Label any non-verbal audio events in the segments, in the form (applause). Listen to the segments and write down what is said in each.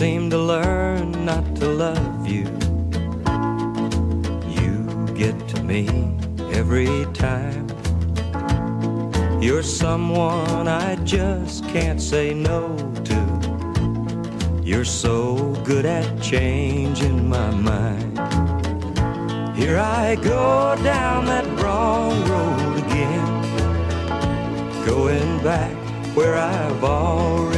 Seem to learn not to love you. You get to me every time. You're someone I just can't say no to. You're so good at changing my mind. Here I go down that wrong road again, going back where I've already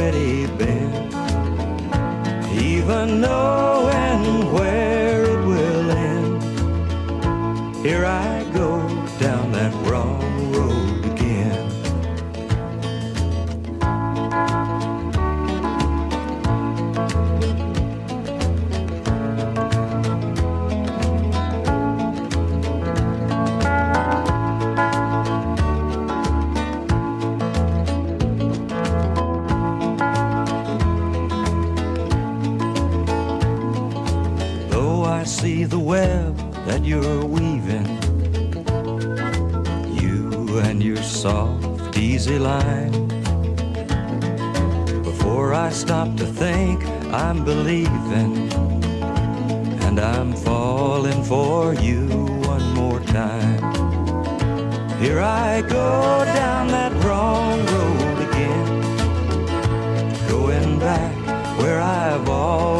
soft, easy line. Before I stop to think, I'm believing, and I'm falling for you one more time. Here I go down that wrong road again, going back where I've already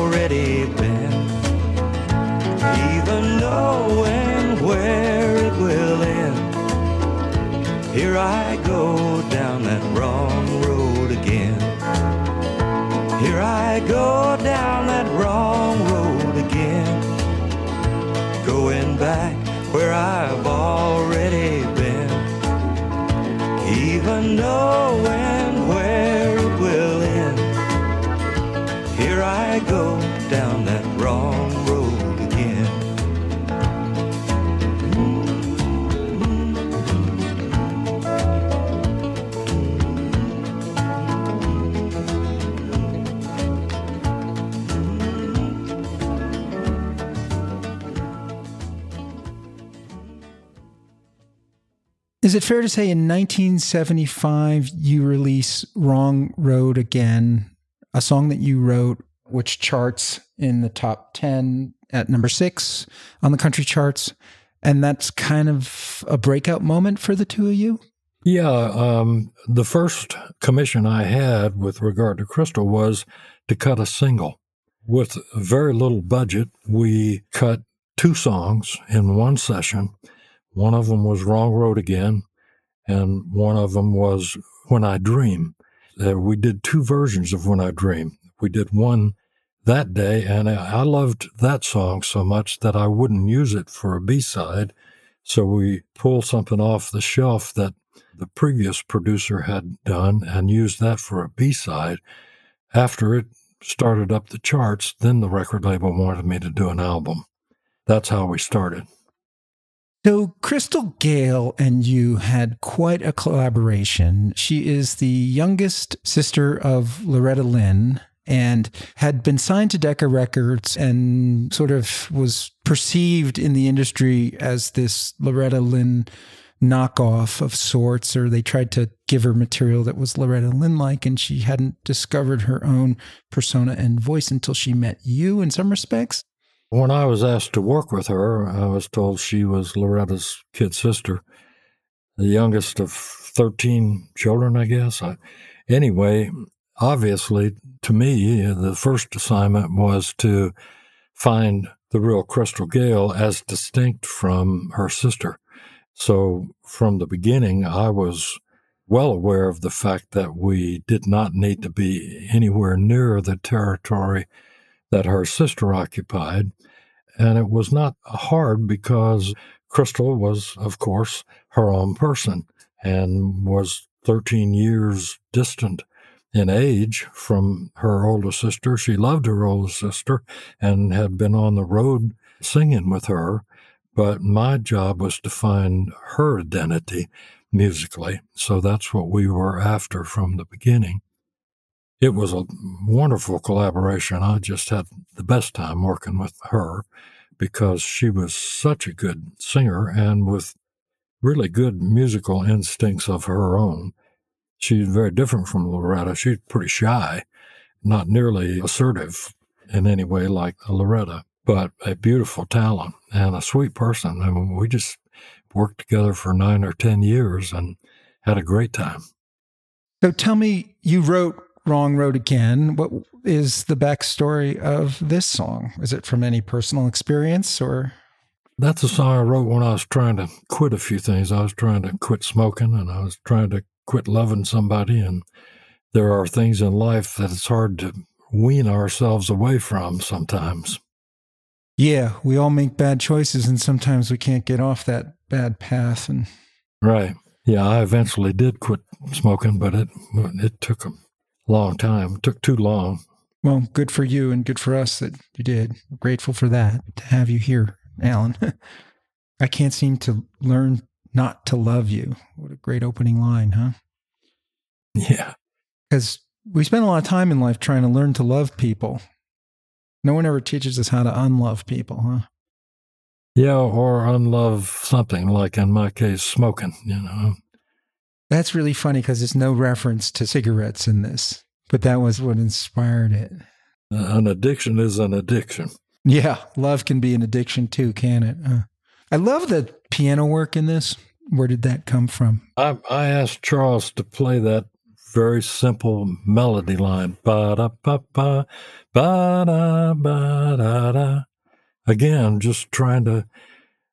where I've already been. Even knowing Is it fair to say in 1975 you release Wrong Road Again, a song that you wrote which charts in the top 10 at number 6 on the country charts and that's kind of a breakout moment for the two of you? Yeah, um, the first commission I had with regard to Crystal was to cut a single. With very little budget, we cut two songs in one session. One of them was Wrong Road Again, and one of them was When I Dream. We did two versions of When I Dream. We did one that day, and I loved that song so much that I wouldn't use it for a B side. So we pulled something off the shelf that the previous producer had done and used that for a B side. After it started up the charts, then the record label wanted me to do an album. That's how we started. So, Crystal Gayle and you had quite a collaboration. She is the youngest sister of Loretta Lynn and had been signed to Decca Records and sort of was perceived in the industry as this Loretta Lynn knockoff of sorts, or they tried to give her material that was Loretta Lynn like, and she hadn't discovered her own persona and voice until she met you in some respects. When I was asked to work with her, I was told she was Loretta's kid sister, the youngest of 13 children, I guess. I, anyway, obviously, to me, the first assignment was to find the real Crystal Gayle as distinct from her sister. So from the beginning, I was well aware of the fact that we did not need to be anywhere near the territory that her sister occupied. And it was not hard because Crystal was, of course, her own person and was 13 years distant in age from her older sister. She loved her older sister and had been on the road singing with her. But my job was to find her identity musically. So that's what we were after from the beginning. It was a wonderful collaboration. I just had the best time working with her because she was such a good singer and with really good musical instincts of her own. She's very different from Loretta. She's pretty shy, not nearly assertive in any way like Loretta but a beautiful talent and a sweet person. Mean, we just worked together for nine or 10 years and had a great time. So tell me, you wrote Wrong Road Again. What is the backstory of this song? Is it from any personal experience or? That's a song I wrote when I was trying to quit a few things. I was trying to quit smoking and I was trying to quit loving somebody. And there are things in life that it's hard to wean ourselves away from sometimes. Yeah, we all make bad choices, and sometimes we can't get off that bad path. And right, yeah, I eventually did quit smoking, but it it took a long time. It took too long. Well, good for you, and good for us that you did. Grateful for that to have you here, Allen. (laughs) I can't seem to learn not to love you. What a great opening line, huh? Yeah, because we spend a lot of time in life trying to learn to love people no one ever teaches us how to unlove people, huh? Yeah, or unlove something, like in my case, smoking, you know. That's really funny because there's no reference to cigarettes in this, but that was what inspired it. Uh, an addiction is an addiction. Yeah, love can be an addiction too, can it? Uh, I love the piano work in this. Where did that come from? I, I asked Charles to play that very simple melody line. Ba da ba ba ba da ba da da. Again, just trying to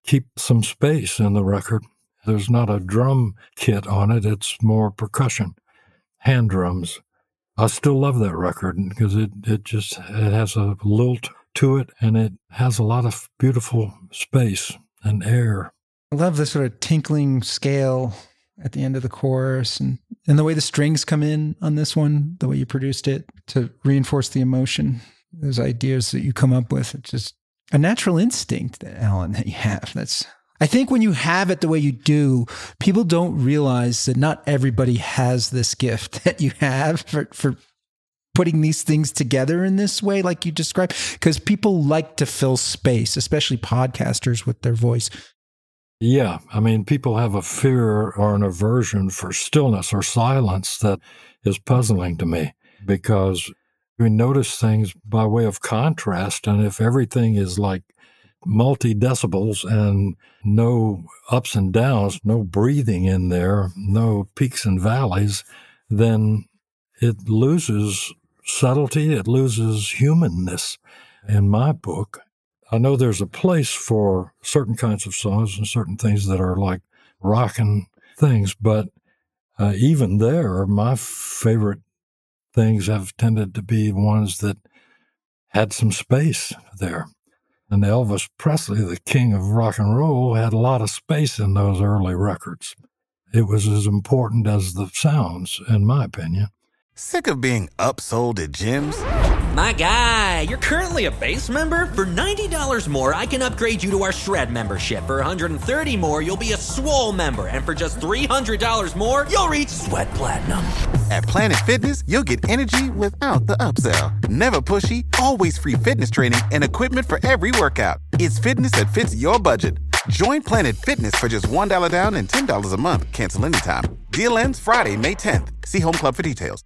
keep some space in the record. There's not a drum kit on it, it's more percussion, hand drums. I still love that record because it, it just it has a lilt to it and it has a lot of beautiful space and air. I love the sort of tinkling scale at the end of the chorus and, and the way the strings come in on this one, the way you produced it to reinforce the emotion, those ideas that you come up with. It's just a natural instinct Allen that you have. That's I think when you have it the way you do, people don't realize that not everybody has this gift (laughs) that you have for, for putting these things together in this way, like you described, because people like to fill space, especially podcasters with their voice. Yeah. I mean, people have a fear or an aversion for stillness or silence that is puzzling to me because we notice things by way of contrast. And if everything is like multi decibels and no ups and downs, no breathing in there, no peaks and valleys, then it loses subtlety, it loses humanness in my book. I know there's a place for certain kinds of songs and certain things that are like rocking things, but uh, even there, my favorite things have tended to be ones that had some space there. And Elvis Presley, the king of rock and roll, had a lot of space in those early records. It was as important as the sounds, in my opinion. Sick of being upsold at gyms? My guy, you're currently a base member. For $90 more, I can upgrade you to our Shred membership. For 130 more, you'll be a Swole member. And for just $300 more, you'll reach Sweat Platinum. At Planet Fitness, you'll get energy without the upsell. Never pushy, always free fitness training and equipment for every workout. It's fitness that fits your budget. Join Planet Fitness for just $1 down and $10 a month. Cancel anytime. Deal ends Friday, May 10th. See Home Club for details.